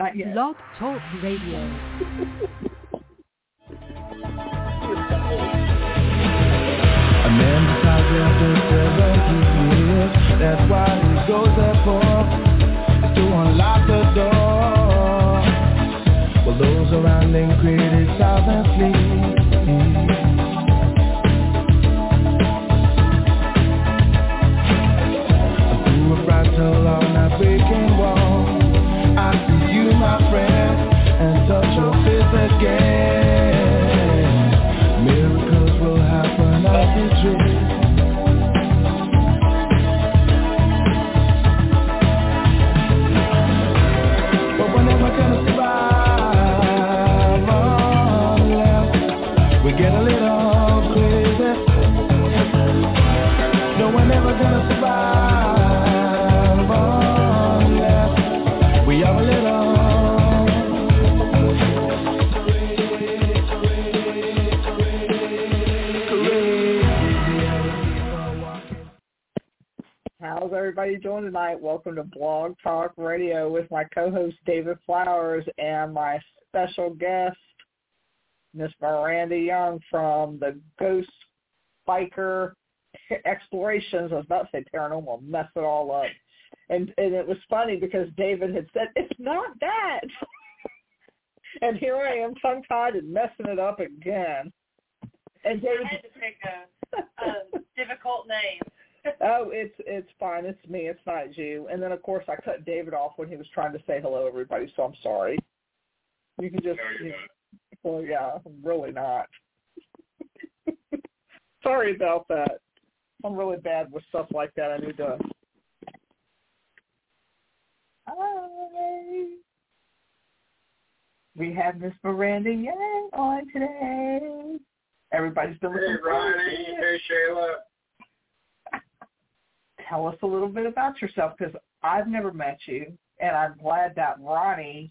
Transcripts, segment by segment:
Not yet. Blog Talk Radio. A man decides after seventy years, that's why he goes there How's everybody doing tonight? Welcome to Blog Talk Radio with my co-host David Flowers and my special guest, Miss Miranda Young from the Ghost Biker Explorations. I was about to say paranormal, mess it all up. And and it was funny because David had said it's not that, and here I am tongue tied and messing it up again. And David, I had to pick a, a difficult name. Oh, it's it's fine. It's me. It's not you. And then of course I cut David off when he was trying to say hello everybody. So I'm sorry. You can just. No, you well, yeah, really not. sorry about that. I'm really bad with stuff like that. I need to. Hi. We have Miss Miranda Young on today. Everybody's been looking Hey, Ronnie. Hey, Shayla. Tell us a little bit about yourself because I've never met you, and I'm glad that Ronnie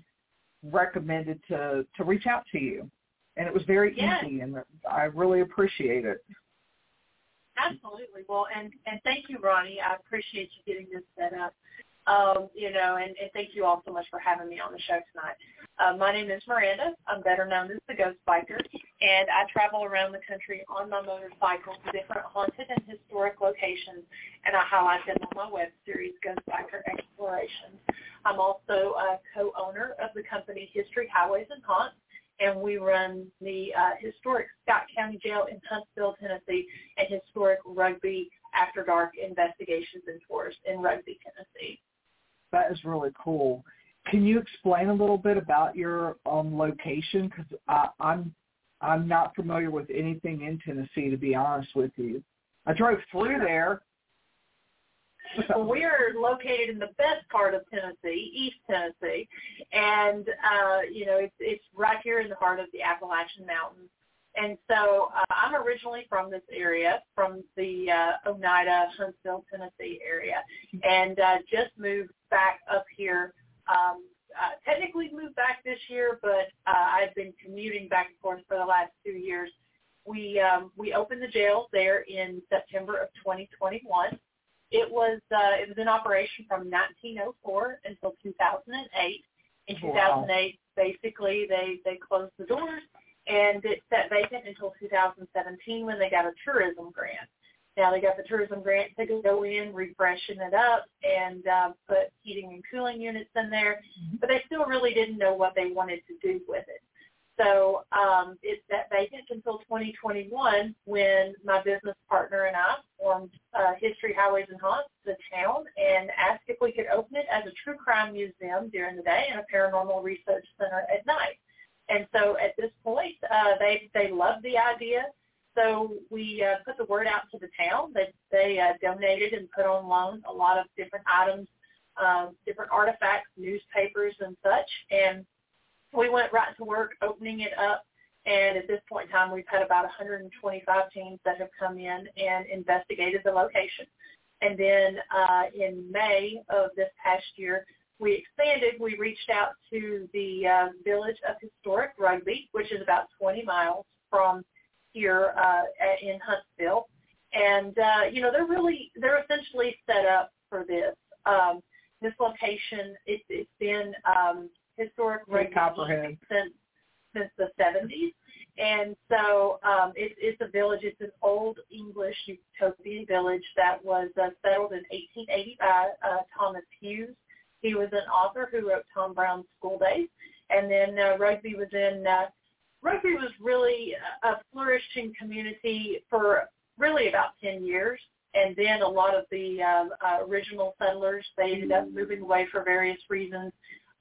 recommended to to reach out to you, and it was very Yes. easy, and I really appreciate it. Absolutely. Well, and and thank you, Ronnie. I appreciate you getting this set up. Um, you know, and, and thank you all so much for having me on the show tonight. Uh, my name is Miranda. I'm better known as the Ghost Biker, and I travel around the country on my motorcycle to different haunted and historic locations, and I highlight them on my web series, Ghost Biker Explorations. I'm also a co-owner of the company History Highways and Haunts, and we run the uh, historic Scott County Jail in Huntsville, Tennessee, and historic Rugby After Dark Investigations and Tours in Rugby, Tennessee. That is really cool. Can you explain a little bit about your um, location? Because I'm I'm not familiar with anything in Tennessee, to be honest with you. I drove through there. Well, we are located in the best part of Tennessee, East Tennessee, and uh, you know it's it's right here in the heart of the Appalachian Mountains. And so uh, I'm originally from this area, from the uh, Oneida, Huntsville, Tennessee area, and uh, just moved back up here. Um, uh, technically moved back this year, but uh, I've been commuting back and forth for the last two years. We um, we opened the jail there in September of 2021. It was uh, it was in operation from 1904 until 2008. In Wow. 2008, basically they they closed the doors and it sat vacant until 2017 when they got a tourism grant. Now they got the tourism grant to go in, refreshen it up, and uh, put heating and cooling units in there, but they still really didn't know what they wanted to do with it. So um, it sat vacant until 2021 when my business partner and I formed uh, History Highways and Haunts, the town, and asked if we could open it as a true crime museum during the day and a paranormal research center at night. And so at this point, uh, they they loved the idea. So we uh, put the word out to the town that they uh, donated and put on loan a lot of different items, um, different artifacts, newspapers, and such. And we went right to work opening it up. And at this point in time, we've had about 125 teams that have come in and investigated the location. And then uh, in May of this past year, we expanded. We reached out to the uh, village of historic Rugby, which is about 20 miles from here uh, in Huntsville. And, uh, you know, they're really, they're essentially set up for this. Um, this location, it, it's been um, historic Great Copperhead since since the 70s. And so um, it, it's a village. It's an old English utopian village that was uh, settled in 1880 by uh, Thomas Hughes. He was an author who wrote Tom Brown's School Days. And then uh, Rugby was in, uh, Rugby was really a flourishing community for really about 10 years. And then a lot of the uh, uh, original settlers, they ended up moving away for various reasons.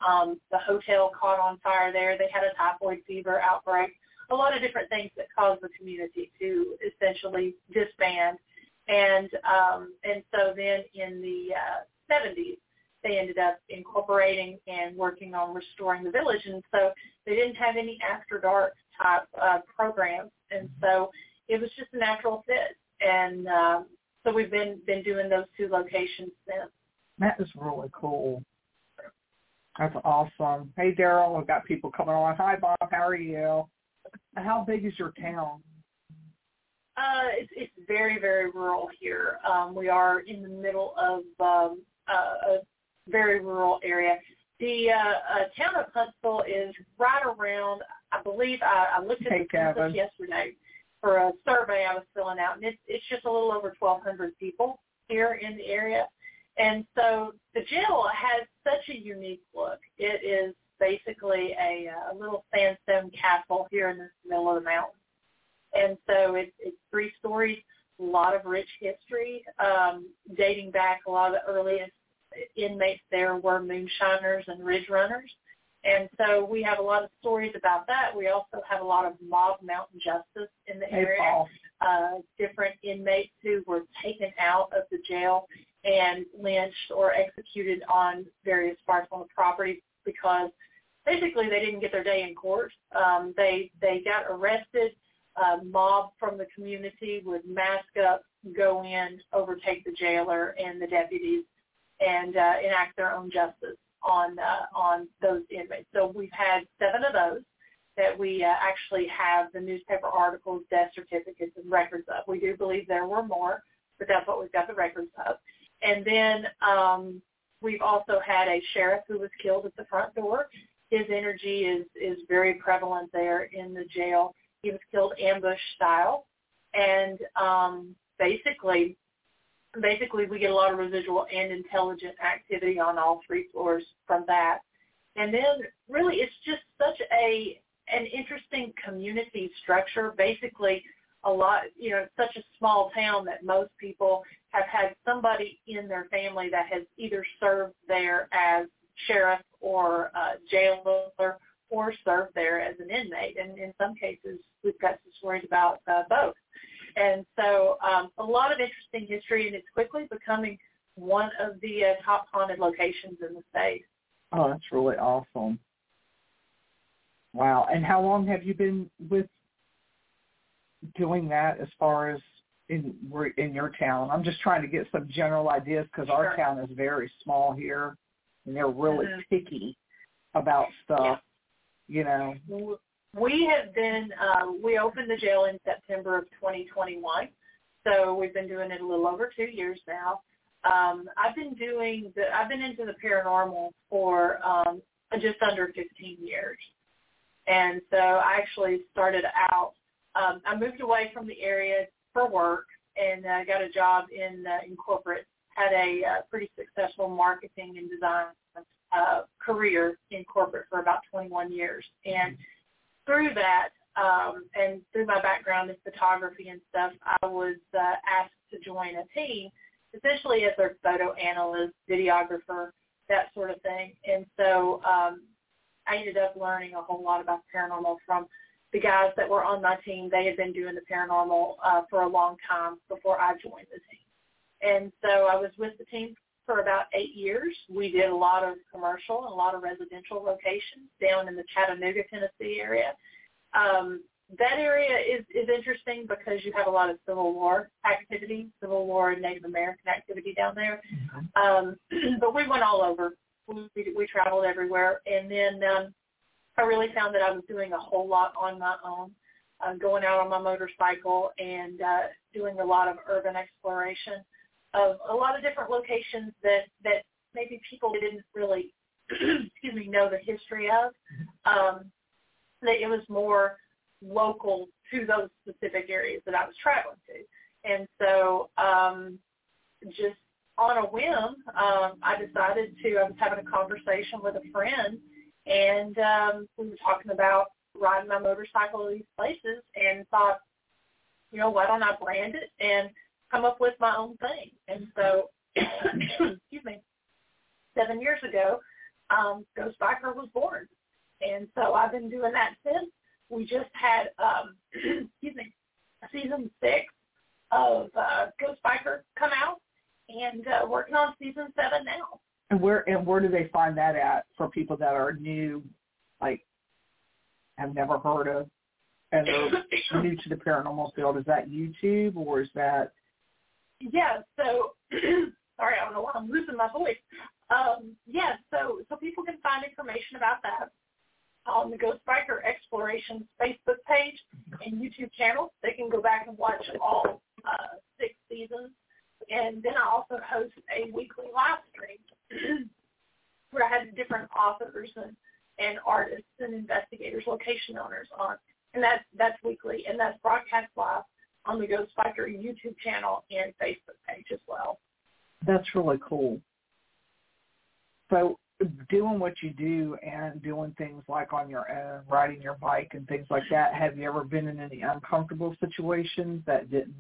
Um, the hotel caught on fire there. They had a typhoid fever outbreak a lot of different things that caused the community to essentially disband. And um, and so then in the uh, 70s, they ended up incorporating and working on restoring the village. And so they didn't have any after dark type uh, programs. And so it was just a natural fit. And um, so we've been been doing those two locations since. That is really cool. That's awesome. Hey, Daryl, we've got people coming on. Hi, Bob. How are you? How big is your town? Uh, it's, it's very, very rural here. Um, we are in the middle of um, uh, a very rural area. The uh, uh, town of Huntsville is right around, I believe, I, I looked at hey, the census yesterday for a survey I was filling out, and it's, it's just a little over 1,200 people here in the area. And so the jail has such a unique look. It is basically a, a little sandstone castle here in the middle of the mountains. And so it's, it's three stories, a lot of rich history, um, dating back a lot of the earliest inmates there were moonshiners and ridge runners. And so we have a lot of stories about that. We also have a lot of mob mountain justice in the area. Uh, different inmates who were taken out of the jail and lynched or executed on various parts on the property because basically they didn't get their day in court. Um, they they got arrested. A mob from the community would mask up, go in, overtake the jailer and the deputies, and uh, enact their own justice on uh, on those inmates. So we've had seven of those that we uh, actually have the newspaper articles, death certificates, and records of. We do believe there were more, but that's what we've got the records of. And then um, we've also had a sheriff who was killed at the front door his energy is is very prevalent there in the jail. He was killed ambush style, and um, basically, basically we get a lot of residual and intelligent activity on all three floors from that. And then really, it's just such a an interesting community structure. Basically, a lot, you know, such a small town that most people have had somebody in their family that has either served there as sheriff or uh, jailer or served there as an inmate. And in some cases, we've got some stories about uh, both. And so um, a lot of interesting history, and it's quickly becoming one of the uh, top haunted locations in the state. Oh, that's really awesome. Wow. And how long have you been with doing that as far as in in your town? I'm just trying to get some general ideas because sure. our town is very small here and they're really mm-hmm. picky about stuff. Yeah. You know. We have been. Um, we opened the jail in September of 2021, so we've been doing it a little over two years now. Um, I've been doing the. I've been into the paranormal for um, just under 15 years, and so I actually started out. Um, I moved away from the area for work and uh, got a job in uh, in corporate had a uh, pretty successful marketing and design uh, career in corporate for about 21 years. And through that, um, and through my background in photography and stuff, I was uh, asked to join a team, essentially as their photo analyst, videographer, that sort of thing. And so um, I ended up learning a whole lot about paranormal from the guys that were on my team. They had been doing the paranormal uh, for a long time before I joined the team. And so I was with the team for about eight years. We did a lot of commercial and a lot of residential locations down in the Chattanooga, Tennessee area. Um, that area is, is interesting because you have a lot of Civil War activity, Civil War and Native American activity down there. Mm-hmm. Um, but we went all over. We, we traveled everywhere. And then um, I really found that I was doing a whole lot on my own, uh, going out on my motorcycle and uh, doing a lot of urban exploration of a lot of different locations that that maybe people didn't really excuse me, know the history of. Um, that it was more local to those specific areas that I was traveling to. And so um, just on a whim, um, I decided to, I was having a conversation with a friend and um, we were talking about riding my motorcycle to these places and thought, you know, why don't I brand it and come up with my own thing? And so, excuse me, seven years ago, um, Ghost Biker was born. And so I've been doing that since. We just had, um, excuse me, season six of uh, Ghost Biker come out and uh, working on season seven now. And where and where do they find that at for people that are new, like have never heard of and are new to the paranormal field? Is that YouTube or is that? Yeah. So sorry, I don't know why I'm losing my voice. Um, yeah. So so people can find information about that on the Ghost Biker Explorations Facebook page and YouTube channel. They can go back and watch all uh, six seasons and then I also host a weekly live stream where I have different authors and, and artists and investigators, location owners on, and that's that's weekly, and that's broadcast live on the Ghost Biker YouTube channel and Facebook page as well. That's really cool. So doing what you do and doing things like on your own, riding your bike and things like that, have you ever been in any uncomfortable situations that didn't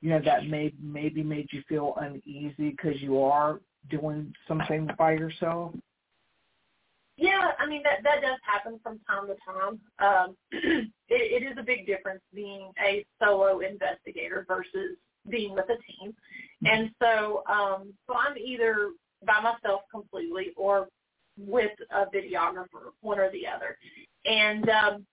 you know, that may maybe made you feel uneasy because you are doing something by yourself? Yeah, I mean that that does happen from time to time. Um, it, it is a big difference being a solo investigator versus being with a team, and so um, so I'm either by myself completely or with a videographer, one or the other. And um,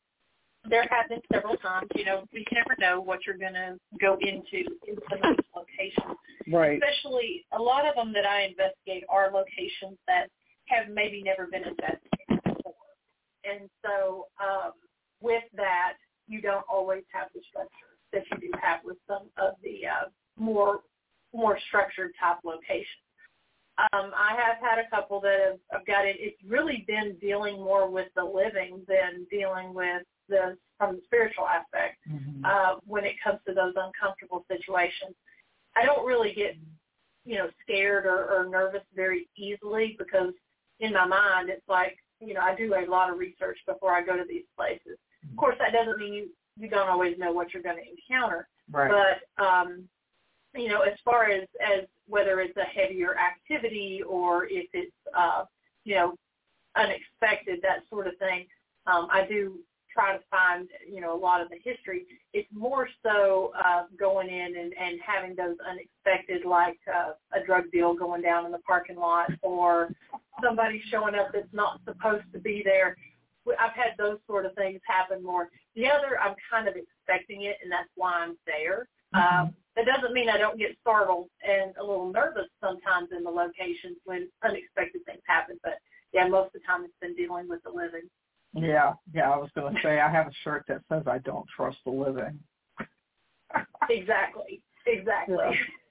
there have been several times, you know, you never know what you're going to go into in some of these locations. Right. Especially a lot of them that I investigate are locations that have maybe never been investigated before. And so um, with that, you don't always have the structure that you do have with some of the uh, more more structured type locations. Um, I have had a couple that have, have got it. It's really been dealing more with the living than dealing with the from the spiritual aspect mm-hmm. uh, when it comes to those uncomfortable situations. I don't really get you know scared or, or nervous very easily because in my mind it's like you know I do a lot of research before I go to these places. Mm-hmm. Of course, that doesn't mean you you don't always know what you're going to encounter, right. but um, you know as far as as whether it's a heavier activity or if it's uh, you know unexpected that sort of thing. Um, I do try to find, you know, a lot of the history. It's more so uh, going in and, and having those unexpected, like uh, a drug deal going down in the parking lot or somebody showing up that's not supposed to be there. I've had those sort of things happen more. The other, I'm kind of expecting it, and that's why I'm there. Mm-hmm. Um, that doesn't mean I don't get startled and a little nervous sometimes in the locations when unexpected things happen. But yeah, most of the time it's been dealing with the living. Yeah, yeah. I was going to say I have a shirt that says "I don't trust the living." exactly. Exactly.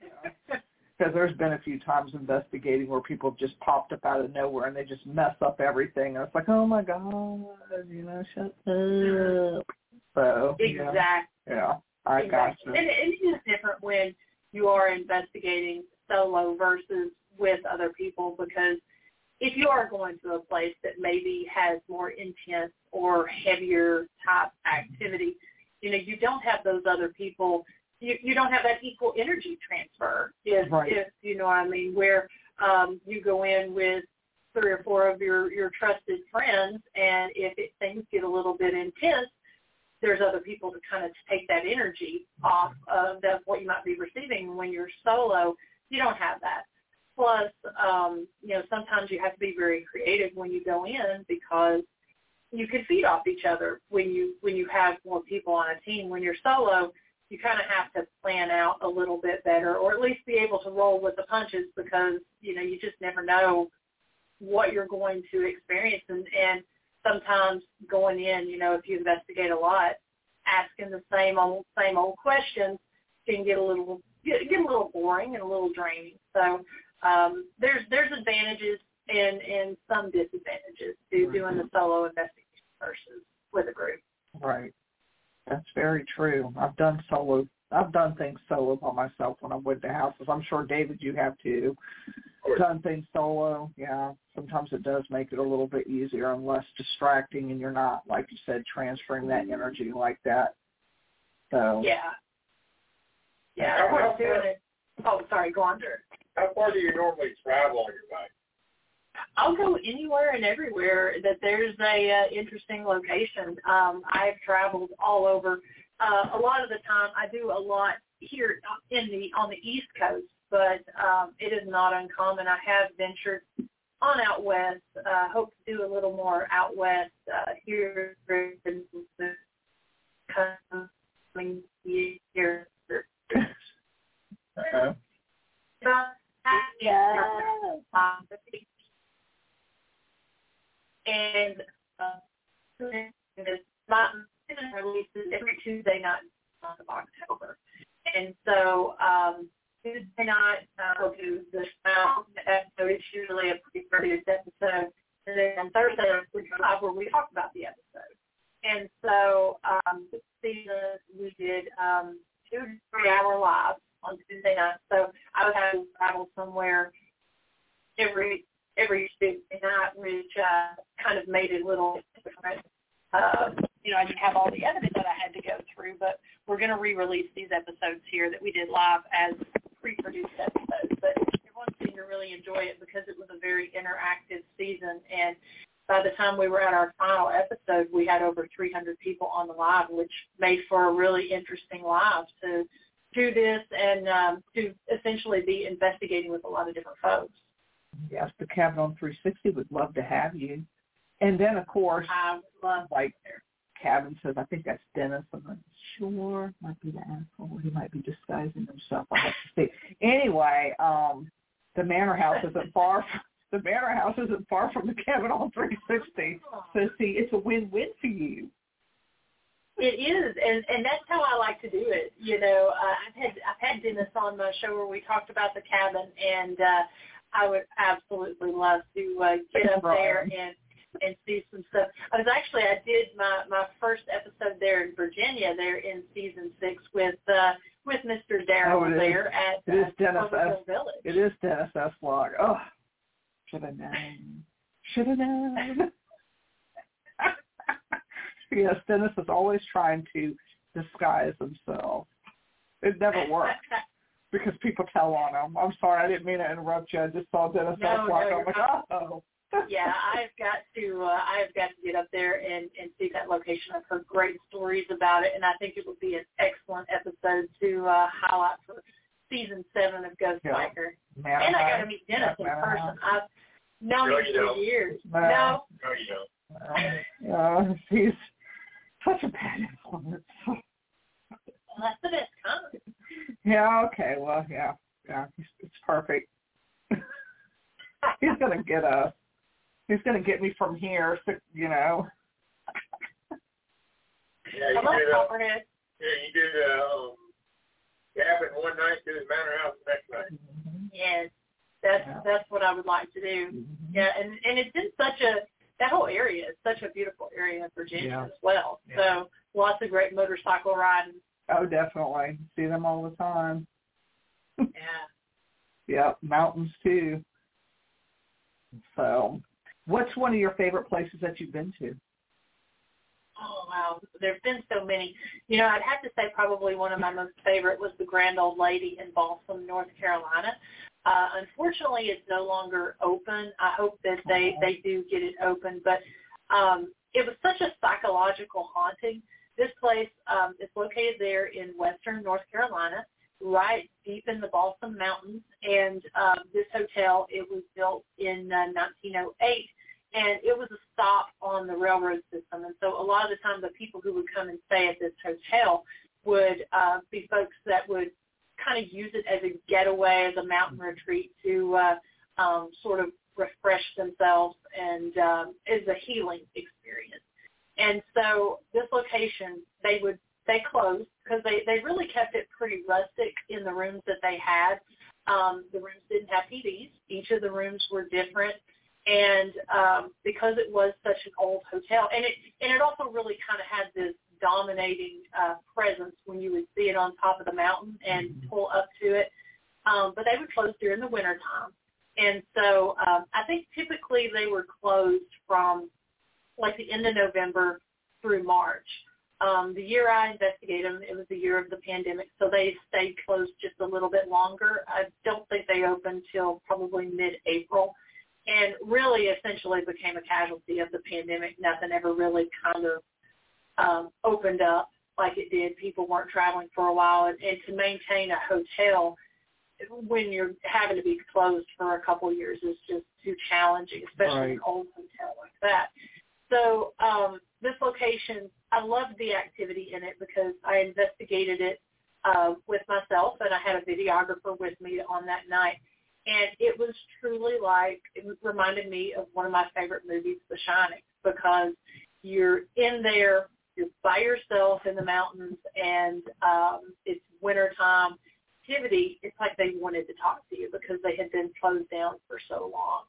Because yeah. there's been a few times investigating where people have just popped up out of nowhere and they just mess up everything. And it's like, oh my god, you know, shut up. So exactly. Yeah, I exactly. got you. And it is different when you are investigating solo versus with other people because if you are going to a place that maybe has more intense or heavier type activity, you know, you don't have those other people. You you don't have that equal energy transfer. If right. if you know what I mean, where um, you go in with three or four of your your trusted friends, and if it, things get a little bit intense, there's other people to kind of take that energy off of that what you might be receiving when you're solo. You don't have that. Plus, um, you know, sometimes you have to be very creative when you go in because you can feed off each other when you when you have more people on a team. When you're solo, you kind of have to plan out a little bit better, or at least be able to roll with the punches because you know you just never know what you're going to experience, and and sometimes going in, you know, if you investigate a lot, asking the same old same old questions can get a little get, get a little boring and a little draining. So um, there's there's advantages and and some disadvantages to doing the solo investigation versus with a group. Right. That's very true. I've done solo. I've done things solo by myself when I'm with the houses. I'm sure David, you have too. Done things solo. Yeah. Sometimes it does make it a little bit easier and less distracting, and you're not, like you said, transferring that energy like that. So. Yeah. Yeah. I was doing it. Oh, sorry. Go on. How far do you normally travel on your bike? I'll go anywhere and everywhere that there's a uh, interesting location. Um, I've traveled all over. Uh, a lot of the time, I do a lot here in the on the East Coast, but um, it is not uncommon. I have ventured on out west. Uh, hope to do a little more out west uh, here in the coming year. Uh-huh. Yeah. And uh, the Mountain releases every Tuesday night of October. And so um, Tuesday night uh, we'll do the Mountain episode. It's usually a pretty produced episode. And then on Thursday we live where we talk about the episode. And so um, this season we did um, two to three hour lives on Tuesday night. So I would have to travel somewhere every every Tuesday night, which uh, kind of made it a little different. Uh, you know, I didn't have all the evidence that I had to go through, but we're going to re-release these episodes here that we did live as pre-produced episodes. But everyone seemed to really enjoy it because it was a very interactive season. And by the time we were at our final episode, we had over 300 people on the live, which made for a really interesting live to do this and um, to essentially be investigating with a lot of different folks. Yes, the Cabin on 360 would love to have you. And then, of course, I love like Cabin says, I think that's Dennis. I'm not sure. Might be the asshole. He might be disguising himself. I have to see. Anyway, um, the Manor House isn't far. From, the Manor House isn't far from the Cabin on 360. So see, it's a win-win for you. It is, and and that's how I like to do it. You know, uh, I've had I've had Dennis on my show where we talked about the cabin, and uh, I would absolutely love to uh, get up there and and see some stuff. I was actually I did my my first episode there in Virginia, there in season six with uh, with Mr. Darrell Oh, it is. there at It is uh, Dennis S. Village. It is Dennis S. Log. Oh, should have known. Should have known. yes, Dennis is always trying to disguise himself. It never works because people tell on them. I'm sorry, I didn't mean to interrupt you. I just saw Dennis No, S. no, Log. you're I'm like, oh. yeah, I've got to uh, I've got to get up there and and see that location. I've heard great stories about it, and I think it would be an excellent episode to uh, highlight for season seven of Ghost Yeah. Biker. Man, and I I- got to meet Dennis in Man, person. I've known him for don't. years. Man. No, No, you don't. uh, yeah, he's such a bad influence. Well, that's the best. Yeah, okay, well, yeah, yeah, he's, it's perfect. he's gonna get us. He's gonna get me from here, so, you know. Yeah, you Hello, did. Uh, yeah, you did. Uh, um, cabin one night, did his manor house the next night. Yes, that's Yeah. that's what I would like to do. Mm-hmm. Yeah, and and it's in such a that whole area is such a beautiful area in Virginia Yeah. as well. Yeah. So lots of great motorcycle riding. Oh, definitely. See them all the time. Yeah. Yep, mountains too. So, what's one of your favorite places that you've been to? Oh wow, there've been so many. You know, I'd have to say probably one of my most favorite was the Grand Old Lady in Balsam, North Carolina. Uh, unfortunately, it's no longer open. I hope that they they do get it open, but um, it was such a psychological haunting. This place um, is located there in western North Carolina, right deep in the Balsam Mountains, and um, this hotel it was built in uh, 1908 and it was a stop on the railroad system. And so a lot of the time the people who would come and stay at this hotel would uh, be folks that would kind of use it as a getaway, as a mountain retreat to uh, um, sort of refresh themselves and um, as a healing experience. And so this location, they would they closed because they they really kept it pretty rustic in the rooms that they had. Um, the rooms didn't have TVs. Each of the rooms were different And um, because it was such an old hotel, and it and it also really kind of had this dominating uh, presence when you would see it on top of the mountain and mm-hmm. pull up to it. Um, but they would close during the winter time. And so um, I think typically they were closed from like the end of November through March. Um, the year I investigated them, it was the year of the pandemic, so they stayed closed just a little bit longer. I don't think they opened till probably mid-April, and really essentially became a casualty of the pandemic. Nothing ever really kind of um, opened up like it did. People weren't traveling for a while, and, and to maintain a hotel when you're having to be closed for a couple of years is just too challenging, especially right. an old hotel like that. So um, this location, I loved the activity in it because I investigated it uh, with myself, and I had a videographer with me on that night. And it was truly like, it reminded me of one of my favorite movies, The Shining, because you're in there, you're by yourself in the mountains, and um, it's wintertime activity. It's like they wanted to talk to you because they had been closed down for so long.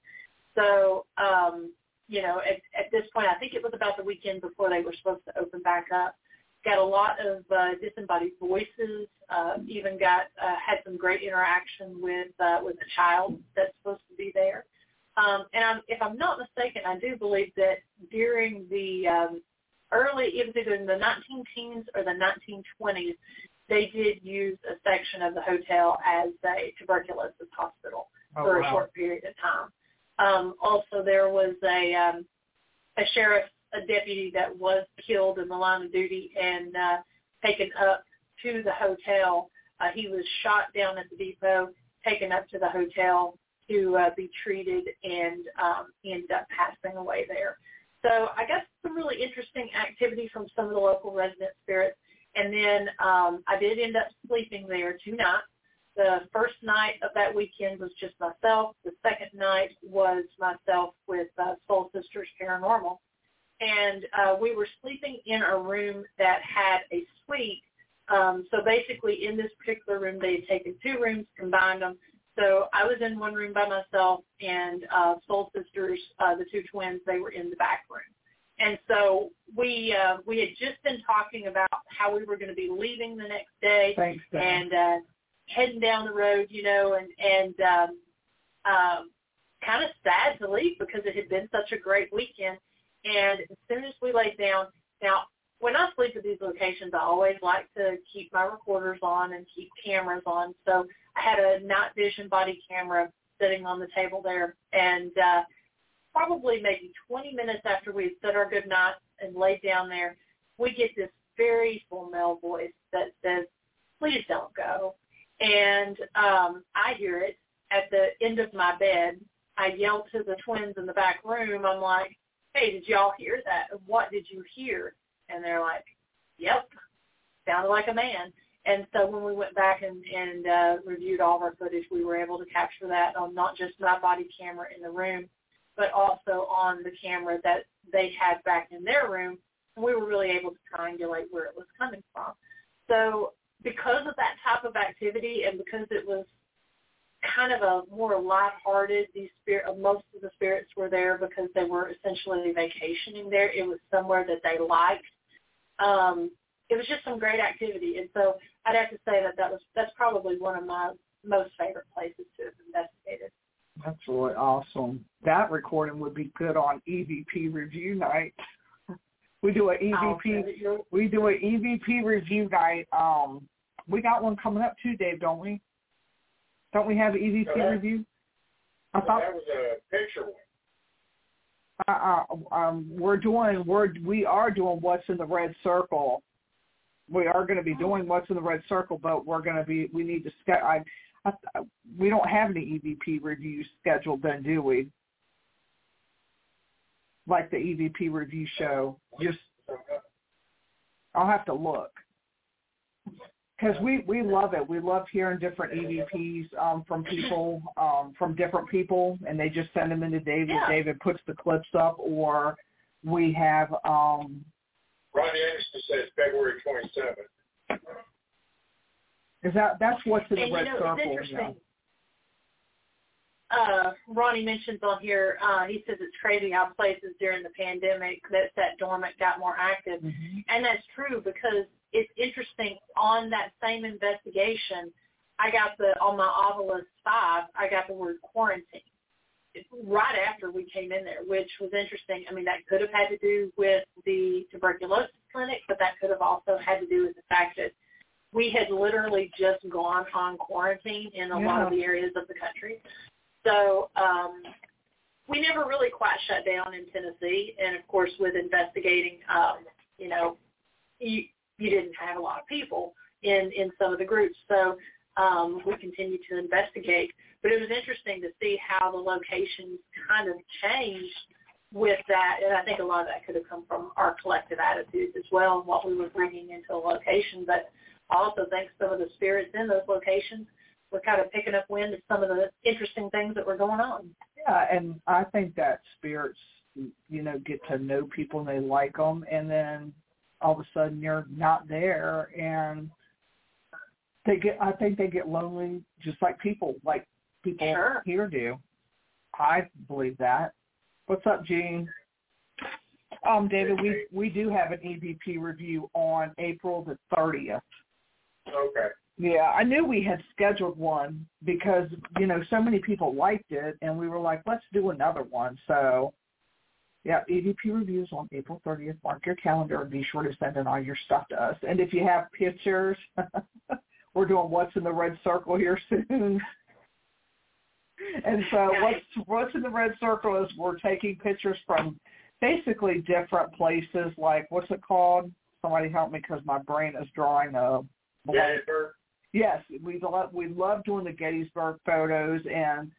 So um, you know, at, at this point, I think it was about the weekend before they were supposed to open back up. Got a lot of uh, disembodied voices. Uh, even got uh, had some great interaction with uh, with a child that's supposed to be there. Um, and I'm, if I'm not mistaken, I do believe that during the um, early, it was either in the 19 teens or the 1920s, they did use a section of the hotel as a tuberculosis hospital oh, for wow. a short period of time. Um, also, there was a um, a sheriff, a deputy that was killed in the line of duty and uh, taken up to the hotel. Uh, he was shot down at the depot, taken up to the hotel to uh, be treated, and um, ended up passing away there. So I guess some really interesting activity from some of the local resident spirits. And then um, I did end up sleeping there two nights. The first night of that weekend was just myself. The second night was myself with uh, Soul Sisters Paranormal. And uh, we were sleeping in a room that had a suite. Um, so basically in this particular room, they had taken two rooms, combined them. So I was in one room by myself and uh, Soul Sisters, uh, the two twins, they were in the back room. And so we uh, we had just been talking about how we were going to be leaving the next day, Thanks, and uh, heading down the road, you know, and and um, um, kind of sad to leave because it had been such a great weekend. And as soon as we laid down, now when I sleep at these locations, I always like to keep my recorders on and keep cameras on. So I had a night vision body camera sitting on the table there, and uh, probably maybe 20 minutes after we said our good night and laid down there, we get this very full male voice that says, please don't go. And um, I hear it at the end of my bed. I yell to the twins in the back room. I'm like, hey, did y'all hear that? What did you hear? And they're like, yep, sounded like a man. And so when we went back and, and uh, reviewed all of our footage, we were able to capture that on not just my body camera in the room, but also on the camera that they had back in their room. We were really able to triangulate where it was coming from. So because of that type of activity and because it was kind of a more lighthearted, these spirit, most of the spirits were there because they were essentially vacationing there. It was somewhere that they liked. Um, it was just some great activity, and so I'd have to say that that was that's probably one of my most favorite places to have investigated. That's really awesome. That recording would be good on EVP review night. We do an EVP. We do an EVP review night. Um, we got one coming up too, Dave, don't we? Don't we have an EVP no, that, review? I thought that was a picture one. Uh, uh, um, we're doing we're we are doing what's in the red circle. We are going to be doing what's in the red circle, but we're going to be we need to schedule. I, I, we don't have any EVP reviews scheduled then, do we? Like the EVP review show. Just I'll have to look because we we love it. We love hearing different EVPs um, from people um, from different people, and they just send them into David. Yeah. David puts the clips up, or we have. Um, Ronnie Anderson says February twenty seventh. Is that that's what's in the and, red you know, circle? It's interesting. Uh, Ronnie mentions on here, uh, he says it's crazy how places during the pandemic that sat dormant got more active. Mm-hmm. And that's true because it's interesting on that same investigation, I got the, on my Ovilus 5, I got the word quarantine right after we came in there, which was interesting. I mean, that could have had to do with the tuberculosis clinic, but that could have also had to do with the fact that we had literally just gone on quarantine in a yeah. lot of the areas of the country. So um, we never really quite shut down in Tennessee. And of course, with investigating, um, you know, you, you didn't have a lot of people in, in some of the groups. So um, we continued to investigate. But it was interesting to see how the locations kind of changed with that. And I think a lot of that could have come from our collective attitudes as well and what we were bringing into a location. But I also think some of the spirits in those locations were kind of picking up wind of some of the interesting things that were going on. Yeah, and I think that spirits, you know, get to know people and they like them, and then all of a sudden you're not there, and they get. I think they get lonely, just like people, like people sure. here do. I believe that. What's up, Gene? Um, David, we we do have an EVP review on April the thirtieth. Okay. Yeah, I knew we had scheduled one because, you know, so many people liked it and we were like, let's do another one. So, yeah, EVP reviews on April 30th. Mark your calendar and be sure to send in all your stuff to us. And if you have pictures, we're doing what's in the red circle here soon. and so what's what's in the red circle is we're taking pictures from basically different places like what's it called? Somebody help me because my brain is drawing a Gettysburg. Yes, we love we love doing the Gettysburg photos and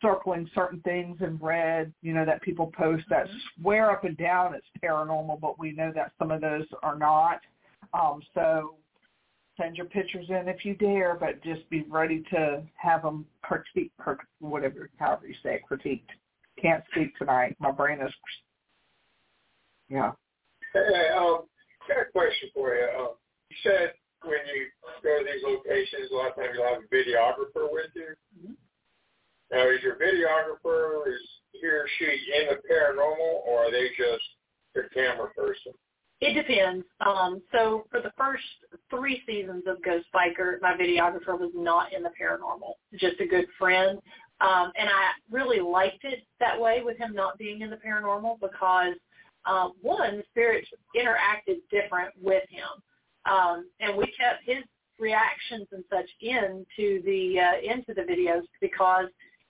circling certain things in red, you know, that people post that mm-hmm. swear up and down it's paranormal, but we know that some of those are not. Um, so send your pictures in if you dare, but just be ready to have them critique, whatever, however you say it, critiqued. Can't speak tonight. My brain is, yeah. Hey, um, got a question for you. Um, you said when you go to these locations, a lot of times you'll have a videographer with you. Mm-hmm. Now, is your videographer is he or she in the paranormal, or are they just a camera person? It depends. Um, so for the first three seasons of Ghost Biker, my videographer was not in the paranormal, just a good friend. Um, and I really liked it that way with him not being in the paranormal because, um, one, spirits interacted different with him. Um, and we kept his reactions and such into the uh, into the videos because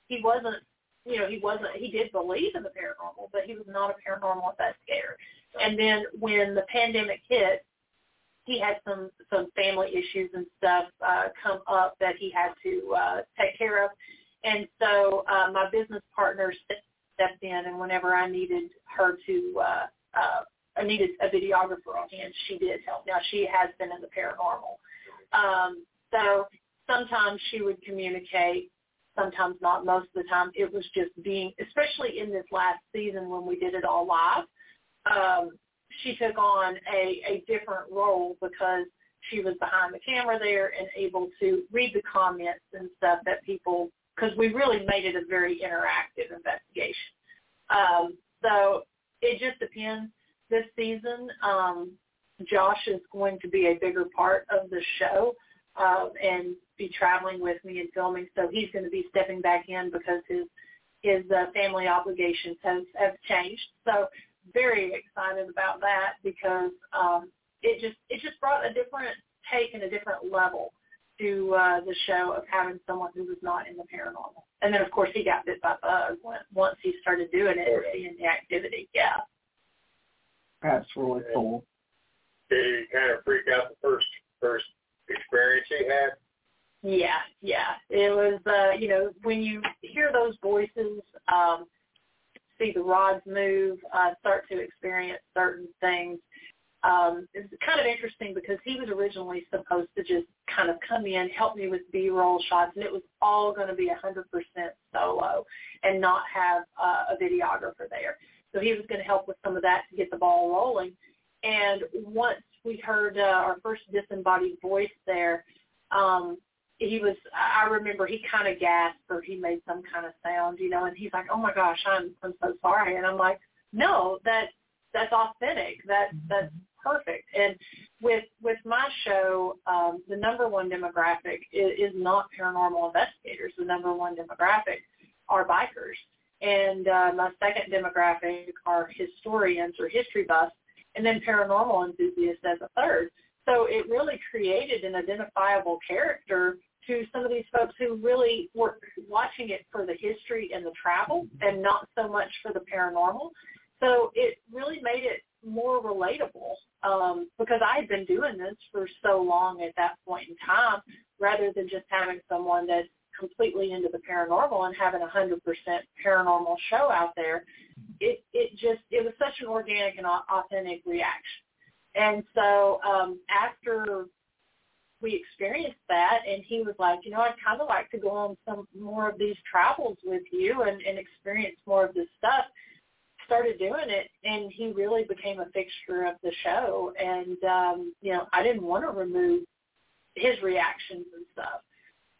he wasn't, you know, he wasn't. He did believe in the paranormal, but he was not a paranormal investigator. And then when the pandemic hit, he had some some family issues and stuff uh, come up that he had to uh, take care of. And so uh, my business partner stepped in, and whenever I needed her to uh, uh, I needed a videographer on hand. She did help. Now she has been in the paranormal. Um, so sometimes she would communicate, sometimes not. Most of the time it was just being, especially in this last season when we did it all live, um, she took on a, a different role because she was behind the camera there and able to read the comments and stuff that people, because we really made it a very interactive investigation. Um, so it just depends this season. Um, Josh is going to be a bigger part of the show uh, and be traveling with me and filming. So he's going to be stepping back in because his his uh, family obligations have have changed. So very excited about that because um, it just it just brought a different take and a different level to uh, the show of having someone who was not in the paranormal. And then of course he got bit by bugs once he started doing it and seeing the activity. Yeah. That's really cool. Did he kind of freak out the first first experience he had? Yeah, yeah. It was uh, you know, when you hear those voices, um, see the rods move, uh, start to experience certain things. Um, it's kind of interesting because he was originally supposed to just kind of come in, help me with B-roll shots, and it was all going to be 100% solo and not have uh, a videographer there. So he was going to help with some of that to get the ball rolling. And once we heard uh, our first disembodied voice there, um, he was I remember he kind of gasped or he made some kind of sound, you know, and he's like, "Oh my gosh, I'm I'm so sorry." And I'm like, "No, that that's authentic. That that's perfect." And with with my show, um, the number one demographic is, is not paranormal investigators. The number one demographic are bikers, and uh, my second demographic are historians or history buffs, and then paranormal enthusiasts as a third. So it really created an identifiable character to some of these folks who really were watching it for the history and the travel and not so much for the paranormal. So it really made it more relatable um, because I had been doing this for so long at that point in time rather than just having someone that's completely into the paranormal and having a hundred percent paranormal show out there. It it just it was such an organic and authentic reaction. And so um, after we experienced that and he was like, you know, I'd kind of like to go on some more of these travels with you and, and experience more of this stuff. Started doing it and he really became a fixture of the show and um, you know, I didn't want to remove his reactions and stuff.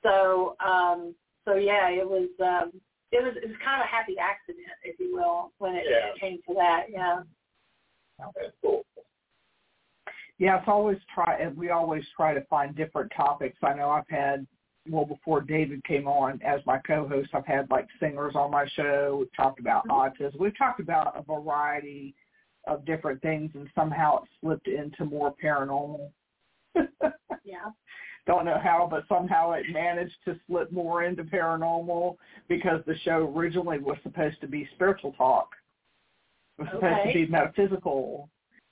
So um so yeah, it was um it was it was kind of a happy accident, if you will, when it Yeah. came to that, yeah. That's cool. Yeah, it's always try. and We always try to find different topics. I know I've had well before David came on as my co-host. I've had like singers on my show. We've talked about autism. We've talked about a variety of different things, and somehow it slipped into more paranormal. Yeah. Don't know how, but somehow it managed to slip more into paranormal because the show originally was supposed to be spiritual talk. It was supposed to be metaphysical,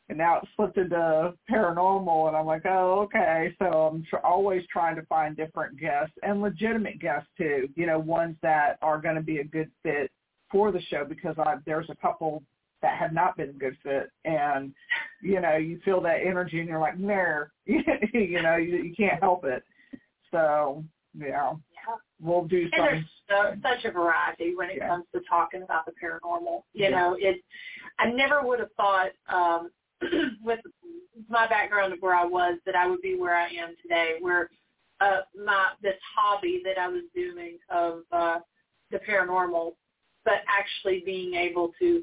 and now it slipped into paranormal. And I'm like, oh, okay. So I'm tr- always trying to find different guests and legitimate guests too. You know, ones that are going to be a good fit for the show because I, there's a couple that have not been a good fit, and you know, you feel that energy, and you're like, nah, you know, you, you can't help it. So yeah, Yeah. we'll do And some. there's so, such a variety when it Yeah. comes to talking about the paranormal. You Yeah. know, it. I never would have thought, um, with my background of where I was, that I would be where I am today. Where uh, my this hobby that I was doing of uh, the paranormal, but actually being able to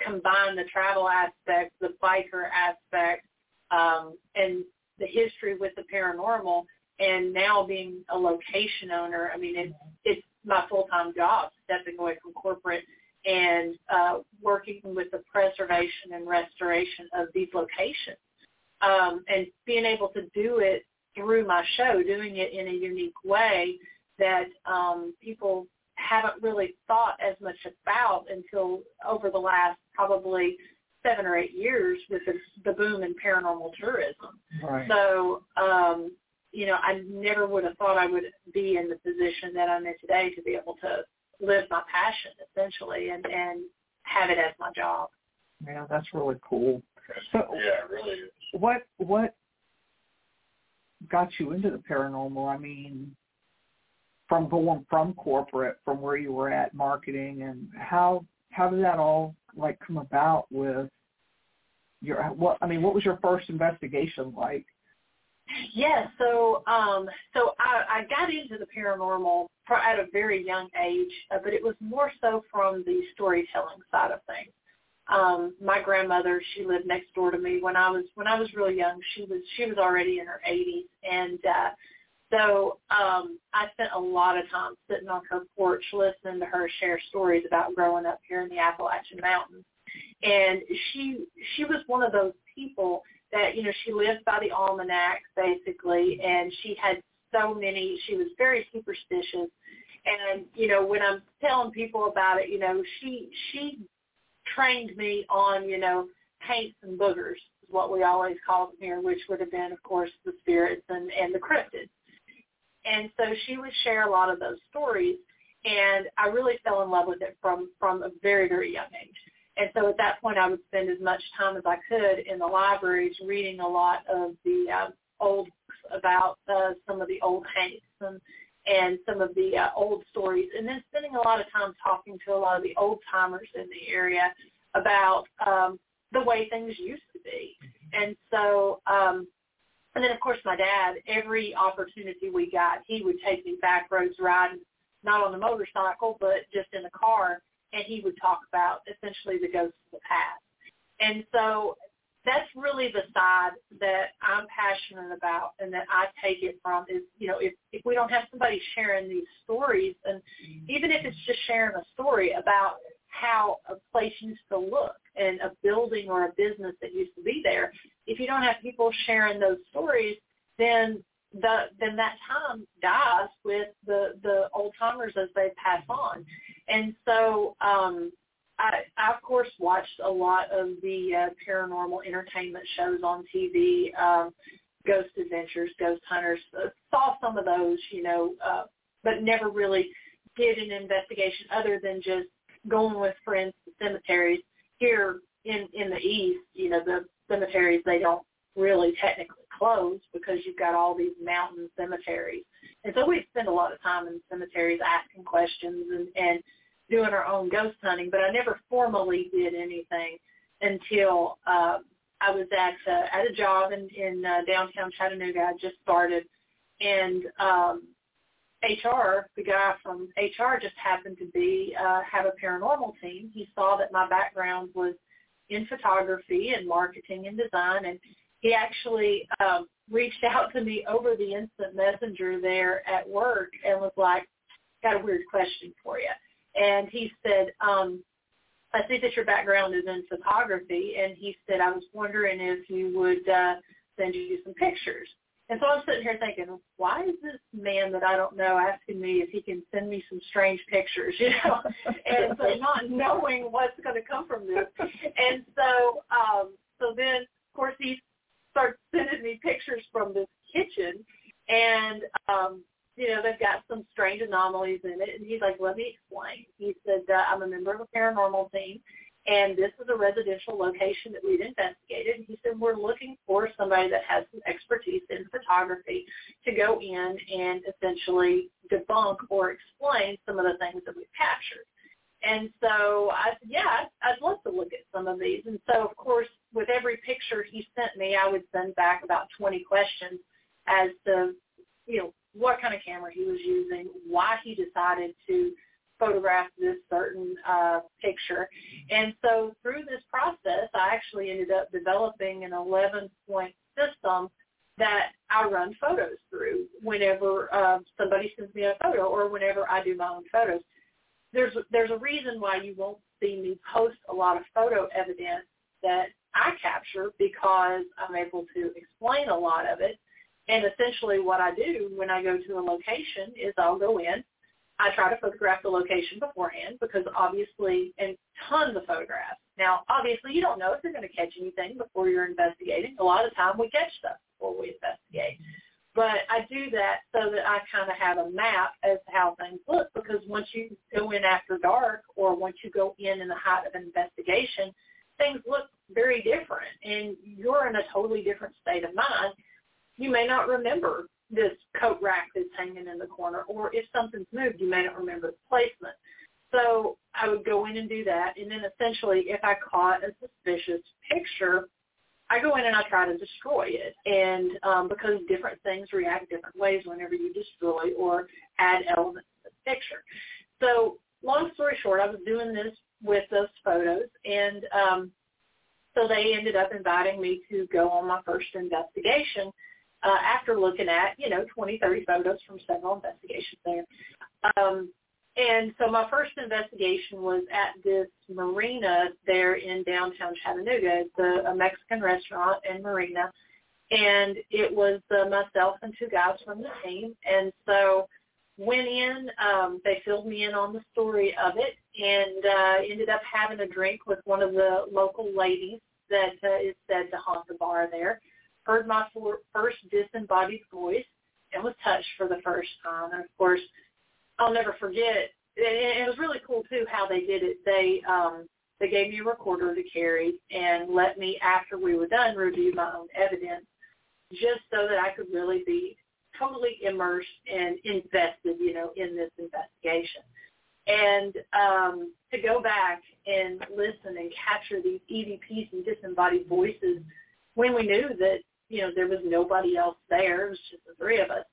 combine the travel aspect, the biker aspect, um, and the history with the paranormal, and now being a location owner. I mean, it's it's my full time job, stepping away from corporate and uh, working with the preservation and restoration of these locations, um, and being able to do it through my show, doing it in a unique way that um, people haven't really thought as much about until over the last probably seven or eight years with the, the boom in paranormal tourism. Right. So, um, you know, I never would have thought I would be in the position that I'm in today to be able to live my passion essentially and, and have it as my job. Yeah, that's really cool. So Yeah, really is. what what got you into the paranormal? I mean, from going from corporate, from where you were at marketing, and how how did that all like come about with your what? I mean, what was your first investigation like? Yeah, so um, so I, I got into the paranormal at a very young age, uh, but it was more so from the storytelling side of things. Um, my grandmother, she lived next door to me when I was when I was really young. She was she was already in her 80s, and uh, so um, I spent a lot of time sitting on her porch listening to her share stories about growing up here in the Appalachian Mountains. And she she was one of those people that you know she lived by the almanac basically, and she had so many. She was very superstitious, and you know when I'm telling people about it, you know she she trained me on you know haints and boogers is what we always call them here, which would have been of course the spirits and and the cryptids. And so she would share a lot of those stories, and I really fell in love with it from from a very very young age. And so at that point, I would spend as much time as I could in the libraries reading a lot of the uh, old books about uh, some of the old haints and and some of the uh, old stories, and then spending a lot of time talking to a lot of the old timers in the area about um, the way things used to be. And so um, And then, of course, my dad, every opportunity we got, he would take me back roads riding, not on the motorcycle, but just in the car, and he would talk about essentially the ghosts of the past. And so that's really the side that I'm passionate about and that I take it from is, you know, if, if we don't have somebody sharing these stories, and even if it's just sharing a story about how a place used to look and a building or a business that used to be there, if you don't have people sharing those stories, then the then that time dies with the the old timers as they pass on. And so um I, I of course watched a lot of the uh, paranormal entertainment shows on TV, um, Ghost Adventures, Ghost Hunters. Uh, saw some of those, you know, uh, but never really did an investigation other than just going with friends to cemeteries. Here in in the east, you know, the cemeteries they don't really technically close because you've got all these mountain cemeteries. And so we spend a lot of time in cemeteries asking questions and, and doing our own ghost hunting, but I never formally did anything until uh, I was at uh, at a job in, in uh, downtown Chattanooga. I just started, and um, HR, the guy from HR, just happened to be uh, have a paranormal team. He saw that my background was in photography and marketing and design, and he actually um, reached out to me over the instant messenger there at work and was like, "Got a weird question for you." and he said, um, I see that your background is in photography, and he said, I was wondering if you would uh, send you some pictures. And so I'm sitting here thinking, why is this man that I don't know asking me if he can send me some strange pictures, you know? and so not knowing what's going to come from this. And so, um, so then, of course, he starts sending me pictures from this kitchen, and um, you know, they've got some strange anomalies in it. And he's like, let me explain. He said, uh, I'm a member of a paranormal team, and this is a residential location that we've investigated. And he said, we're looking for somebody that has some expertise in photography to go in and essentially debunk or explain some of the things that we've captured. And so I said, yeah, I'd love to look at some of these. And so, of course, with every picture he sent me, I would send back about 20 questions as to, you know, what kind of camera he was using, why he decided to photograph this certain uh, picture. And so through this process, I actually ended up developing an 11-point system that I run photos through whenever uh, somebody sends me a photo or whenever I do my own photos. There's there's a reason why you won't see me post a lot of photo evidence that I capture because I'm able to explain a lot of it and essentially what I do when I go to a location is I'll go in, I try to photograph the location beforehand because obviously, and tons of photographs. Now, obviously, you don't know if you're going to catch anything before you're investigating. A lot of time we catch stuff before we investigate. But I do that so that I kind of have a map as to how things look because once you go in after dark or once you go in in the height of an investigation, things look very different and you're in a totally different state of mind you may not remember this coat rack that's hanging in the corner, or if something's moved, you may not remember the placement. So I would go in and do that, and then essentially, if I caught a suspicious picture, I go in and I try to destroy it. And um, because different things react different ways whenever you destroy or add elements to the picture. So long story short, I was doing this with those photos, and um, so they ended up inviting me to go on my first investigation uh, after looking at, you know, 20, 30 photos from several investigations there. Um, and so my first investigation was at this marina there in downtown Chattanooga. It's a, a Mexican restaurant and marina. And it was uh, myself and two guys from the team. And so went in, um, they filled me in on the story of it and uh, ended up having a drink with one of the local ladies that uh, is said to haunt the bar there heard my first disembodied voice and was touched for the first time. And of course, I'll never forget. It was really cool too how they did it. They um, they gave me a recorder to carry and let me, after we were done, review my own evidence, just so that I could really be totally immersed and invested, you know, in this investigation. And um, to go back and listen and capture these EVPs and disembodied voices when we knew that you know, there was nobody else there. It was just the three of us.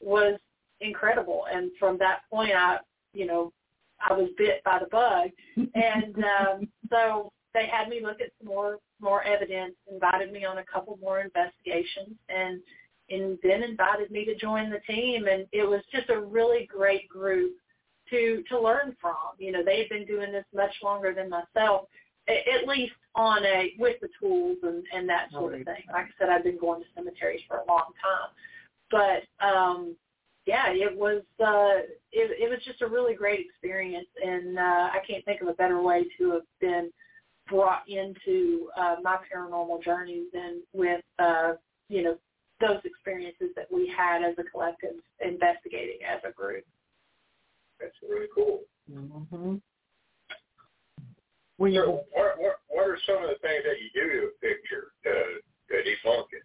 Was incredible. And from that point, I, you know, I was bit by the bug. and um, so they had me look at some more more evidence, invited me on a couple more investigations, and and then invited me to join the team. And it was just a really great group to to learn from. You know, they had been doing this much longer than myself, at least on a with the tools and and that sort of thing. Like I said, I've been going to cemeteries for a long time, but um, yeah, it was uh, it, it was just a really great experience, and uh, I can't think of a better way to have been brought into uh, my paranormal journey than with uh, you know those experiences that we had as a collective investigating as a group. That's really cool. Mm-hmm. When so what, what, what are some of the things that you do to a picture to, to debunk it?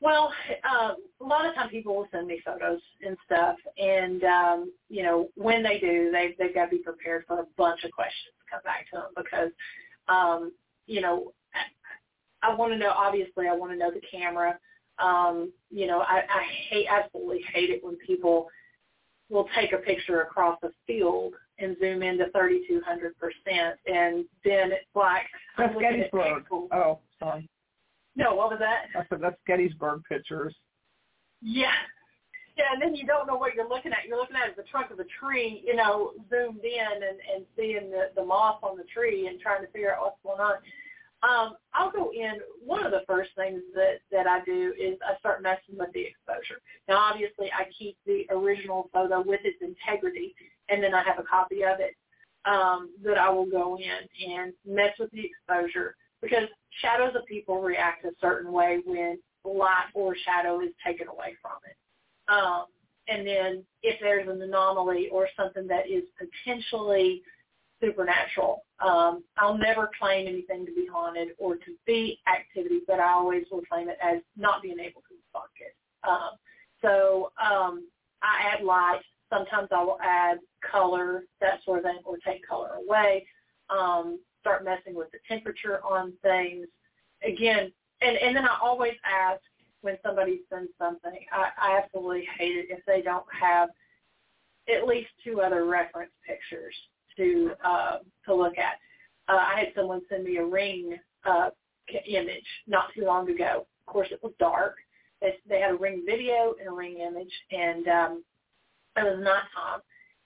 Well, uh, a lot of time people will send me photos and stuff, and um, you know when they do, they they've got to be prepared for a bunch of questions to come back to them because, um, you know, I want to know. Obviously, I want to know the camera. Um, you know, I, I hate absolutely hate it when people will take a picture across a field and zoom into 3200 percent, and then it's like that's Gettysburg. Oh, sorry. No, what was that? I said that's Gettysburg pictures. Yeah. Yeah, and then you don't know what you're looking at. You're looking at the trunk of a tree, you know, zoomed in and, and seeing the, the moss on the tree and trying to figure out what's going on. Um, I'll go in. One of the first things that that I do is I start messing with the exposure. Now, obviously, I keep the original photo with its integrity, and then I have a copy of it um, that I will go in and mess with the exposure because shadows of people react a certain way when light or shadow is taken away from it. Um, and then if there's an anomaly or something that is potentially supernatural. Um, I'll never claim anything to be haunted or to be activity, but I always will claim it as not being able to debunk it. Um, so um, I add light. Sometimes I will add color, that sort of thing, or take color away. Um, start messing with the temperature on things. Again, and, and then I always ask when somebody sends something, I, I absolutely hate it if they don't have at least two other reference pictures to uh, to look at. Uh, I had someone send me a ring uh, image not too long ago. Of course, it was dark. They, had a ring video and a ring image, and um, it was nighttime.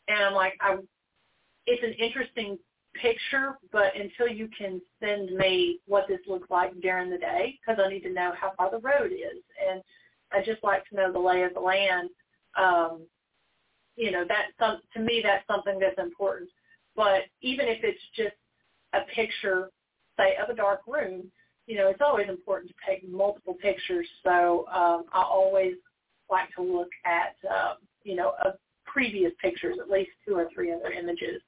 And I'm like, I, it's an interesting picture, but until you can send me what this looks like during the day, because I need to know how far the road is, and I just like to know the lay of the land. Um, you know, that some to me that's something that's important. But even if it's just a picture, say, of a dark room, you know, it's always important to take multiple pictures. So um, I always like to look at, um, you know, a previous pictures, at least two or three other images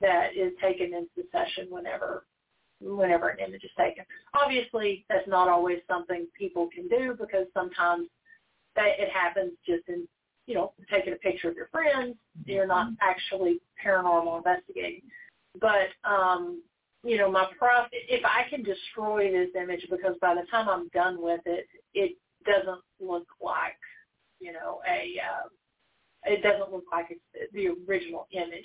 that is taken the session whenever whenever an image is taken. Obviously, that's not always something people can do because sometimes that it happens just in you know, taking a picture of your friends. You're not mm-hmm. actually paranormal investigating. But, um, you know, my prof, if I can destroy this image because by the time I'm done with it, it doesn't look like, you know, a, uh, it doesn't look like it's the original image.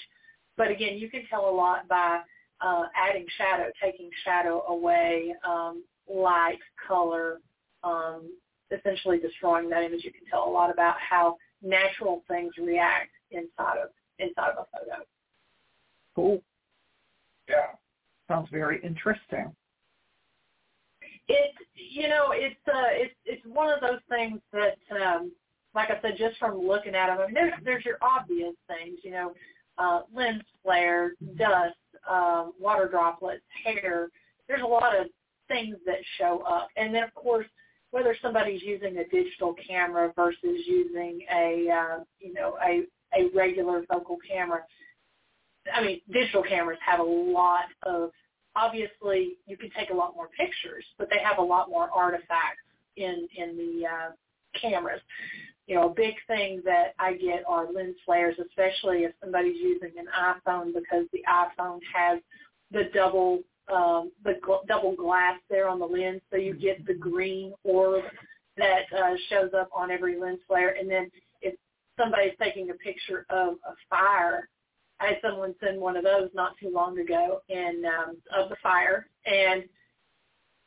But again, you can tell a lot by uh, adding shadow, taking shadow away, um, light, color, um, essentially destroying that image. You can tell a lot about how natural things react inside of inside of a photo. Cool. Yeah. Sounds very interesting. It you know it's uh it's it's one of those things that um like I said just from looking at them I mean there's there's your obvious things you know uh lens flare dust um water droplets hair there's a lot of things that show up and then of course whether somebody's using a digital camera versus using a uh, you know a a regular focal camera. I mean, digital cameras have a lot of obviously you can take a lot more pictures, but they have a lot more artifacts in in the uh, cameras. You know, a big thing that I get are lens flares, especially if somebody's using an iPhone because the iPhone has the double um, the gl- double glass there on the lens, so you get the green orb that uh, shows up on every lens flare. And then if somebody's taking a picture of a fire, I had someone send one of those not too long ago, and um, of the fire. And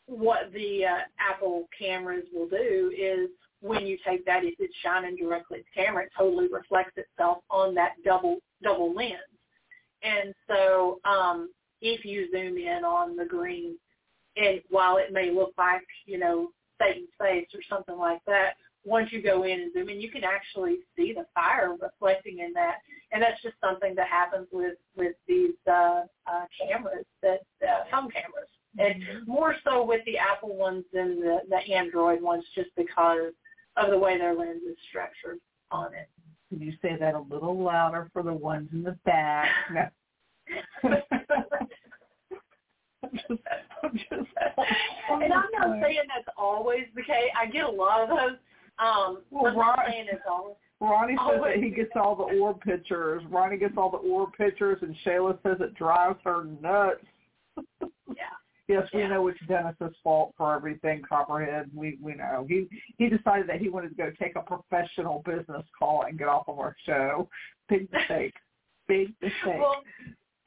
what the uh, Apple cameras will do is when you take that, if it's shining directly at the camera, it totally reflects itself on that double double lens. And so um, if you zoom in on the green, and while it may look like, you know, Satan's face or something like that, once you go in and zoom in, you can actually see the fire reflecting in that. And that's just something that happens with, with these uh, uh, cameras, that uh, phone cameras. And more so with the Apple ones than the, the Android ones just because of the way their lens is structured on it. Can you say that a little louder for the ones in the back? Just, just, and I'm not saying that's always the case. I get a lot of those. Um, Well, Ron- saying it's always. Ronnie says that he gets all the orb pictures. Ronnie gets all the orb pictures, and Shayla says it drives her nuts. Yeah. Yes, we Yeah. know it's Dennis's fault for everything, Copperhead. We we know he he decided that he wanted to go take a professional business call and get off of our show. Big mistake. Big mistake. Well,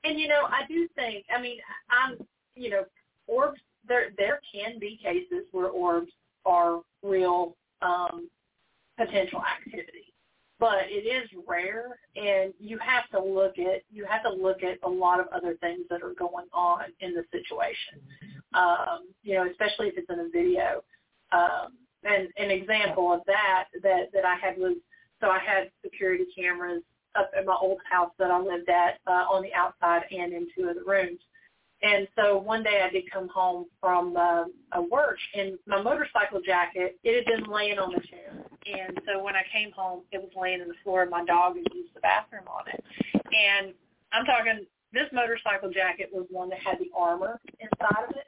and you know, I do think. I mean, I'm. You know, orbs. There there can be cases where orbs are real um, potential activity, but it is rare, and you have to look at you have to look at a lot of other things that are going on in the situation. Um, you know, especially if it's in a video. Um, and an example of that that that I had was so I had security cameras up at my old house that I lived at uh, on the outside and in two of the rooms. And so one day I did come home from uh, a work, and my motorcycle jacket it had been laying on the chair. And so when I came home, it was laying on the floor, and my dog had used the bathroom on it. And I'm talking this motorcycle jacket was one that had the armor inside of it,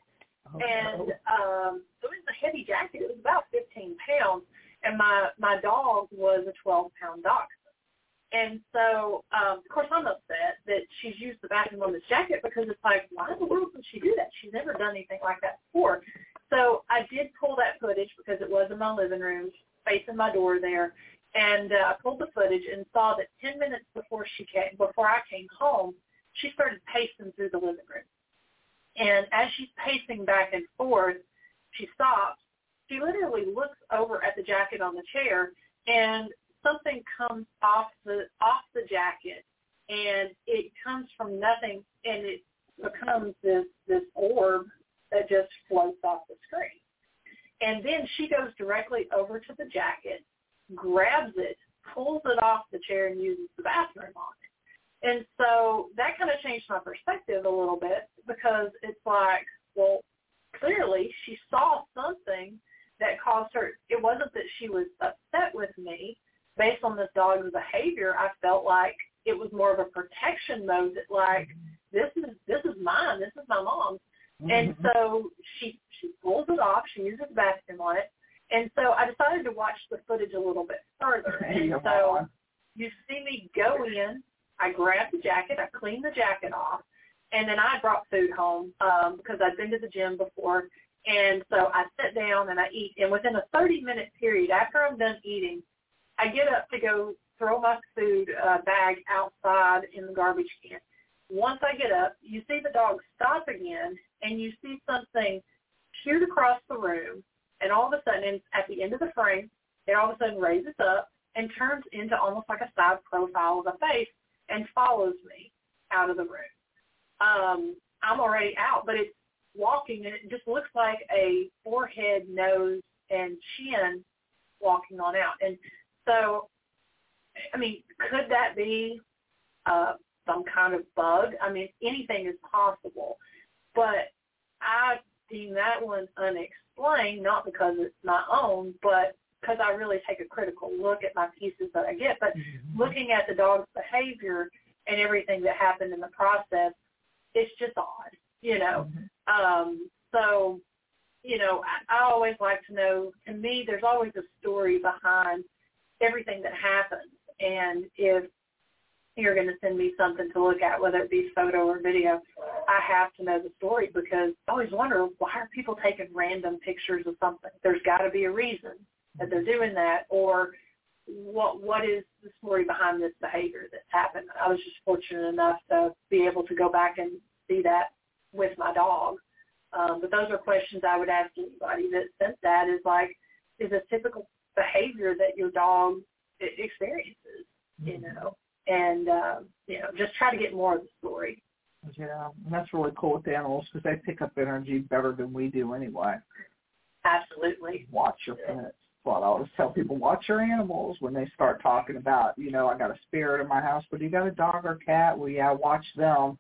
Oh, and um, it was a heavy jacket. It was about 15 pounds, and my my dog was a 12 pound dachshund. And so, um, of course, I'm upset that she's used the bathroom on this jacket because it's like, why in the world would she do that? She's never done anything like that before. So I did pull that footage because it was in my living room, facing my door there, and uh, I pulled the footage and saw that 10 minutes before she came, before I came home, she started pacing through the living room. And as she's pacing back and forth, she stops. She literally looks over at the jacket on the chair, and something comes off the off the jacket, and it comes from nothing, and it becomes this this orb that just floats off the screen. And then she goes directly over to the jacket, grabs it, pulls it off the chair, and uses the bathroom on it. And so that kind of changed my perspective a little bit because it's like, well, clearly she saw something that caused her. It wasn't that she was upset with me based on this dog's behavior. I felt like it was more of a protection mode that like this is this is mine. This is my mom's. And Mm-hmm. so she she pulls it off. She uses the bathroom on it. And so I decided to watch the footage a little bit further. And so you see me go in. I grab the jacket. I clean the jacket off. And then I brought food home um, because I'd been to the gym before. And so I sit down and I eat. And within a 30-minute period, after I'm done eating, I get up to go throw my food uh, bag outside in the garbage can. Once I get up, you see the dog stop again, and you see something shoot across the room, and all of a sudden, at the end of the frame, it all of a sudden raises up and turns into almost like a side profile of a face and follows me out of the room. Um, I'm already out, but it's walking, and it just looks like a forehead, nose, and chin walking on out. And so, I mean, could that be uh, some kind of bug? I mean, anything is possible. But I deem that one unexplained, not because it's my own, but because I really take a critical look at my pieces that I get. But looking at the dog's behavior and everything that happened in the process, it's just odd, you know. Um, so, you know, I, I always like to know. To me, there's always a story behind everything that happens, and if you're going to send me something to look at, whether it be photo or video, I have to know the story because I always wonder why are people taking random pictures of something? There's got to be a reason that they're doing that, or what what is the story behind this behavior that's happened? I was just fortunate enough to be able to go back and see that with my dog. Um, but those are questions I would ask anybody that sent that is like, is a typical behavior that your dog experiences, you mm-hmm. know, and uh, you know, just try to get more of the story. Yeah, and that's really cool with animals because they pick up energy better than we do anyway. Absolutely. Watch your pets. Well, I always tell people, watch your animals when they start talking about, you know, I got a spirit in my house, but you got a dog or cat? Well, yeah, watch them.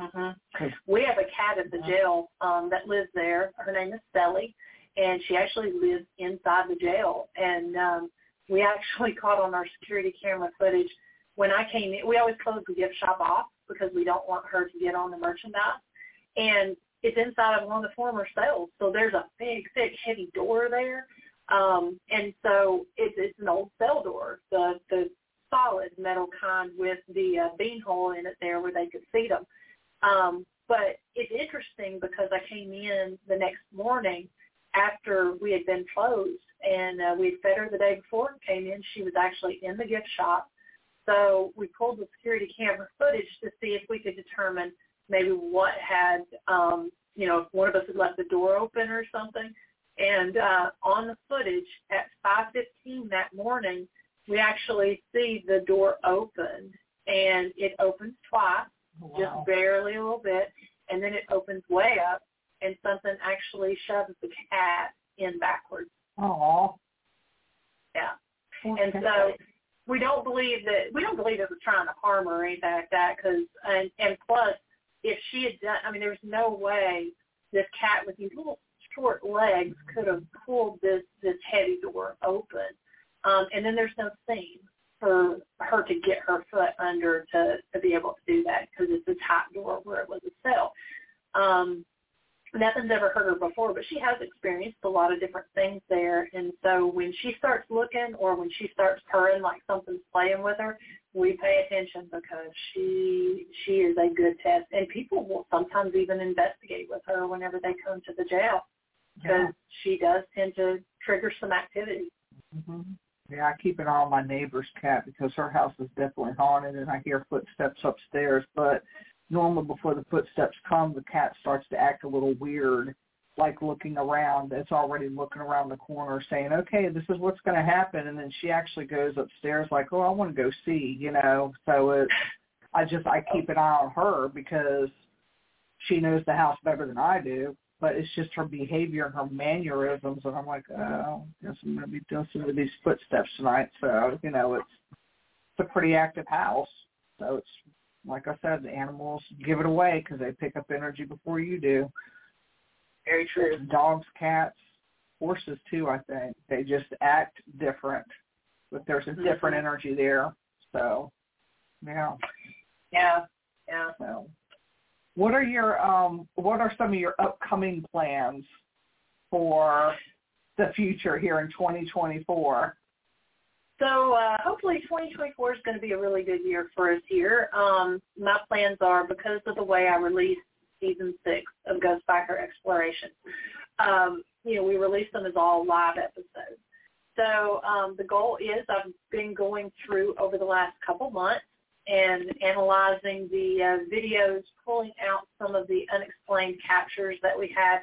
Mm-hmm. We have a cat at the jail um, that lives there. Her name is Sally, and she actually lives inside the jail. And um, we actually caught on our security camera footage when I came in. We always close the gift shop off because we don't want her to get on the merchandise. And it's inside of one of the former cells, so there's a big, thick, heavy door there. Um, and so it's, it's an old cell door, the the solid metal kind with the uh, bean hole in it there where they could see them. Um, but it's interesting because I came in the next morning after we had been closed and uh, we had fed her the day before and came in. She was actually in the gift shop. So we pulled the security camera footage to see if we could determine maybe what had, um, you know, if one of us had left the door open or something. And uh, on the footage at 5.15 that morning, we actually see the door open. and it opens twice wow. just barely a little bit, and then it opens way up, and something actually shoves the cat in backwards. Oh. Yeah. Okay. And so we don't believe that we don't believe it was trying to harm her or anything like that. Because and and plus, if she had done, I mean, there's no way this cat with these little short legs could have pulled this this heavy door open. Um, and then there's no seam for her to get her foot under to to be able to do that because it's a tight door where it was a cell. Um, nothing's ever hurt her before, but she has experienced a lot of different things there. And so when she starts looking or when she starts purring like something's playing with her, we pay attention because she she is a good test. And people will sometimes even investigate with her whenever they come to the jail because yeah. she does tend to trigger some activity. Mm-hmm. Yeah, I keep an eye on my neighbor's cat because her house is definitely haunted and I hear footsteps upstairs. But normally before the footsteps come, the cat starts to act a little weird, like looking around. It's already looking around the corner saying, okay, this is what's going to happen. And then she actually goes upstairs like, oh, I want to go see, you know. So it, I just, I keep an eye on her because she knows the house better than I do but it's just her behavior and her mannerisms and I'm like, oh, I guess I'm gonna be some of these footsteps tonight. So, you know, it's it's a pretty active house. So it's like I said, the animals give it away because they pick up energy before you do. Very true. Dogs, cats, horses too. I think they just act different, but there's a different mm-hmm. energy there. So, yeah. Yeah. Yeah. So what are your um, what are some of your upcoming plans for the future here in 2024? So uh, hopefully 2024 is going to be a really good year for us here. Um, my plans are because of the way I released season six of Ghostbiker Exploration. Um, you know, we release them as all live episodes. So um, the goal is I've been going through over the last couple months and analyzing the uh, videos, pulling out some of the unexplained captures that we had.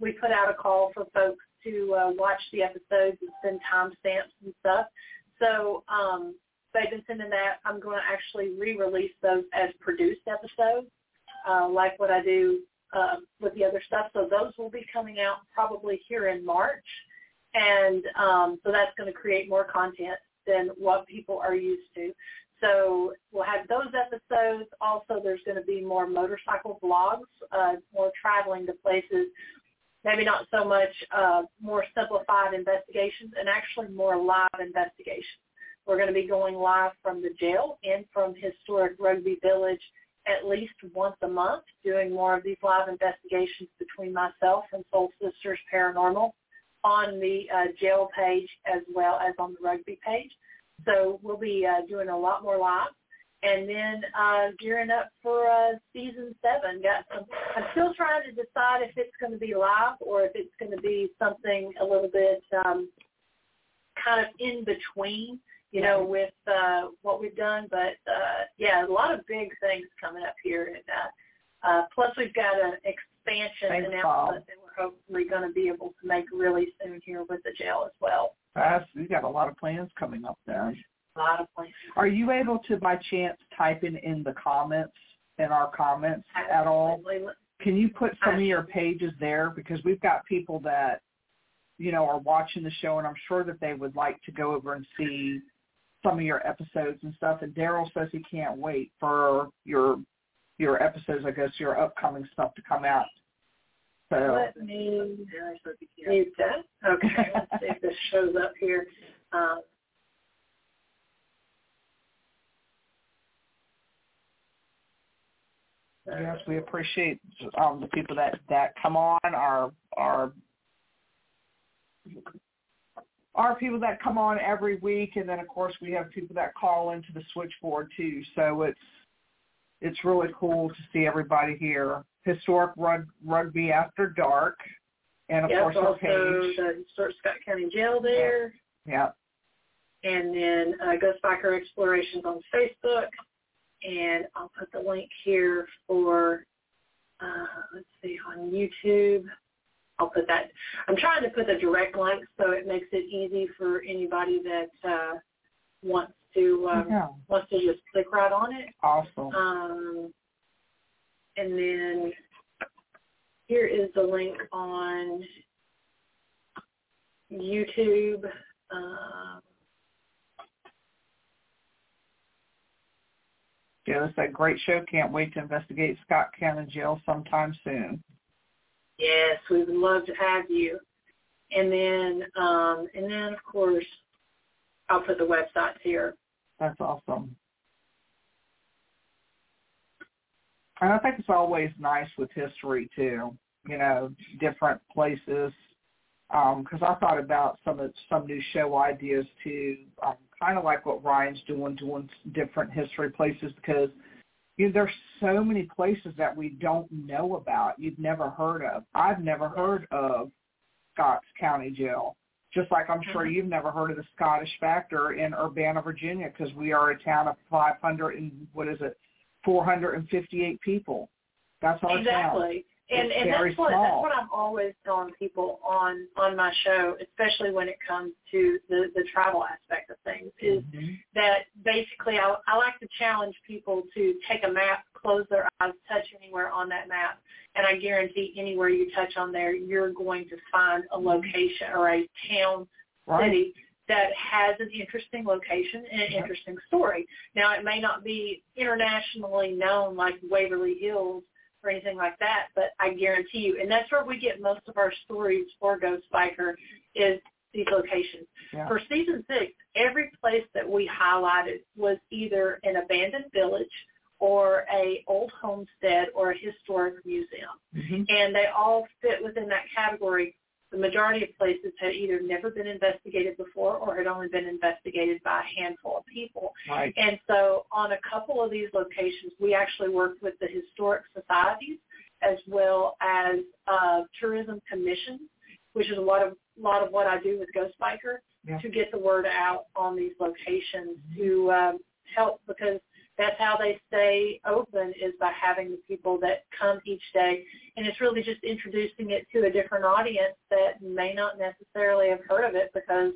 We put out a call for folks to uh, watch the episodes and send timestamps and stuff. So um, they've been sending that. I'm going to actually re-release those as produced episodes, uh, like what I do uh, with the other stuff. So those will be coming out probably here in March. And um, so that's going to create more content than what people are used to. So we'll have those episodes. Also, there's going to be more motorcycle vlogs, uh, more traveling to places, maybe not so much uh, more simplified investigations, and actually more live investigations. We're going to be going live from the jail and from historic Rugby Village at least once a month, doing more of these live investigations between myself and Soul Sisters Paranormal on the uh, jail page as well as on the rugby page. So we'll be uh, doing a lot more live. And then uh, gearing up for uh, season seven. Got some. I'm still trying to decide if it's going to be live or if it's going to be something a little bit um, kind of in between. You know, with uh, what we've done, but uh, yeah, a lot of big things coming up here, and uh, uh, plus we've got an expansion Thanks, announcement Bob. that we're hopefully going to be able to make really soon here with the jail as well. Fast. You got a lot of plans coming up there. A lot of plans. Are you able to, by chance, type in in the comments in our comments at all? Can you put some of your pages there because we've got people that you know are watching the show, and I'm sure that they would like to go over and see some of your episodes and stuff. And Daryl says he can't wait for your your episodes. I guess your upcoming stuff to come out. So Let me mute that. Okay, let's see if this shows up here. Um, yes, we appreciate um, the people that that come on. Our our our people that come on every week, and then of course we have people that call into the switchboard too. So it's it's really cool to see everybody here. Historic rug, rugby after dark, and of Yep, course our also page. the Historic Scott County Jail there, Yeah, and then uh, Ghost Biker Explorations on Facebook, and I'll put the link here for uh, let's see on YouTube. I'll put that. I'm trying to put the direct link so it makes it easy for anybody that uh, wants to um, yeah, wants to just click right on it. awesome. Um, and then here is the link on YouTube. Um, It's a great show. Can't wait to investigate Scott County Jail sometime soon. yes, we would love to have you. And then, um, and then of course, I'll put the websites here. That's awesome. And I think it's always nice with history too. You know, different places. Because I thought about some of some new show ideas too. Um, kind of like what Ryan's doing, doing different history places because you know, there's so many places that we don't know about. You've never heard of. I've never heard of Scotts County Jail. Just like I'm sure Mhm. you've never heard of the Scottish Factor in Urbanna, Virginia, because we are a town of 500 and what is it, 458 people. That's our town. exactly. And and that's what small. that's what I'm always telling people on on my show, especially when it comes to the the travel aspect of things, is Mhm. that basically I, I like to challenge people to take a map, close their eyes, touch anywhere on that map, and I guarantee anywhere you touch on there, you're going to find a location or a town, Right. city that has an interesting location and an interesting story. Now, it may not be internationally known like Waverly Hills or anything like that, but I guarantee you, and that's where we get most of our stories for Ghost Biker is these locations. Yeah. For season six, every place that we highlighted was either an abandoned village or a old homestead or a historic museum. Mhm. And they all fit within that category. The majority of places had either never been investigated before or had only been investigated by a handful of people. Right. And so on a couple of these locations, we actually worked with the historic societies as well as uh, tourism commissions, which is a lot of lot of what I do with Ghost Biker Yeah. to get the word out on these locations to um, help because that's how they stay open is by having the people that come each day. And it's really just introducing it to a different audience that may not necessarily have heard of it because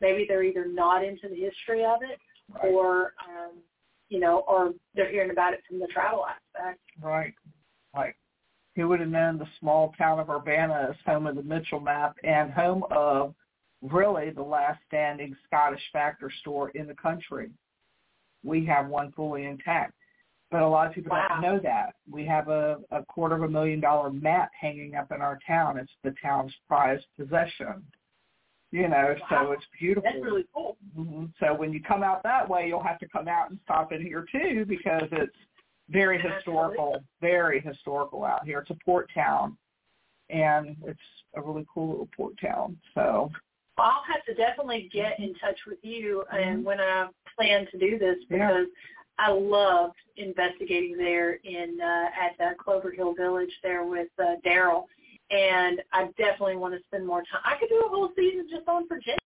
maybe they're either not into the history of it Right. or um, you know, or they're hearing about it from the travel aspect. Right. Like, who would have known the small town of Urbanna is home of the Mitchell map and home of really the last standing Scottish Factor store in the country. We have one fully intact. But a lot of people Wow. don't know that. We have a, a quarter of a million dollar map hanging up in our town. It's the town's prized possession. You know, so it's beautiful. That's really cool. hmm So when you come out that way, you'll have to come out and stop in here too because it's very historical, very historical out here. It's a port town, and it's a really cool little port town. So Well, I'll have to definitely get in touch with you and when I plan to do this Yeah. because I loved investigating there in uh, at uh, Clover Hill Village there with uh, Daryl, and I definitely want to spend more time. I could do a whole season just on Virginia.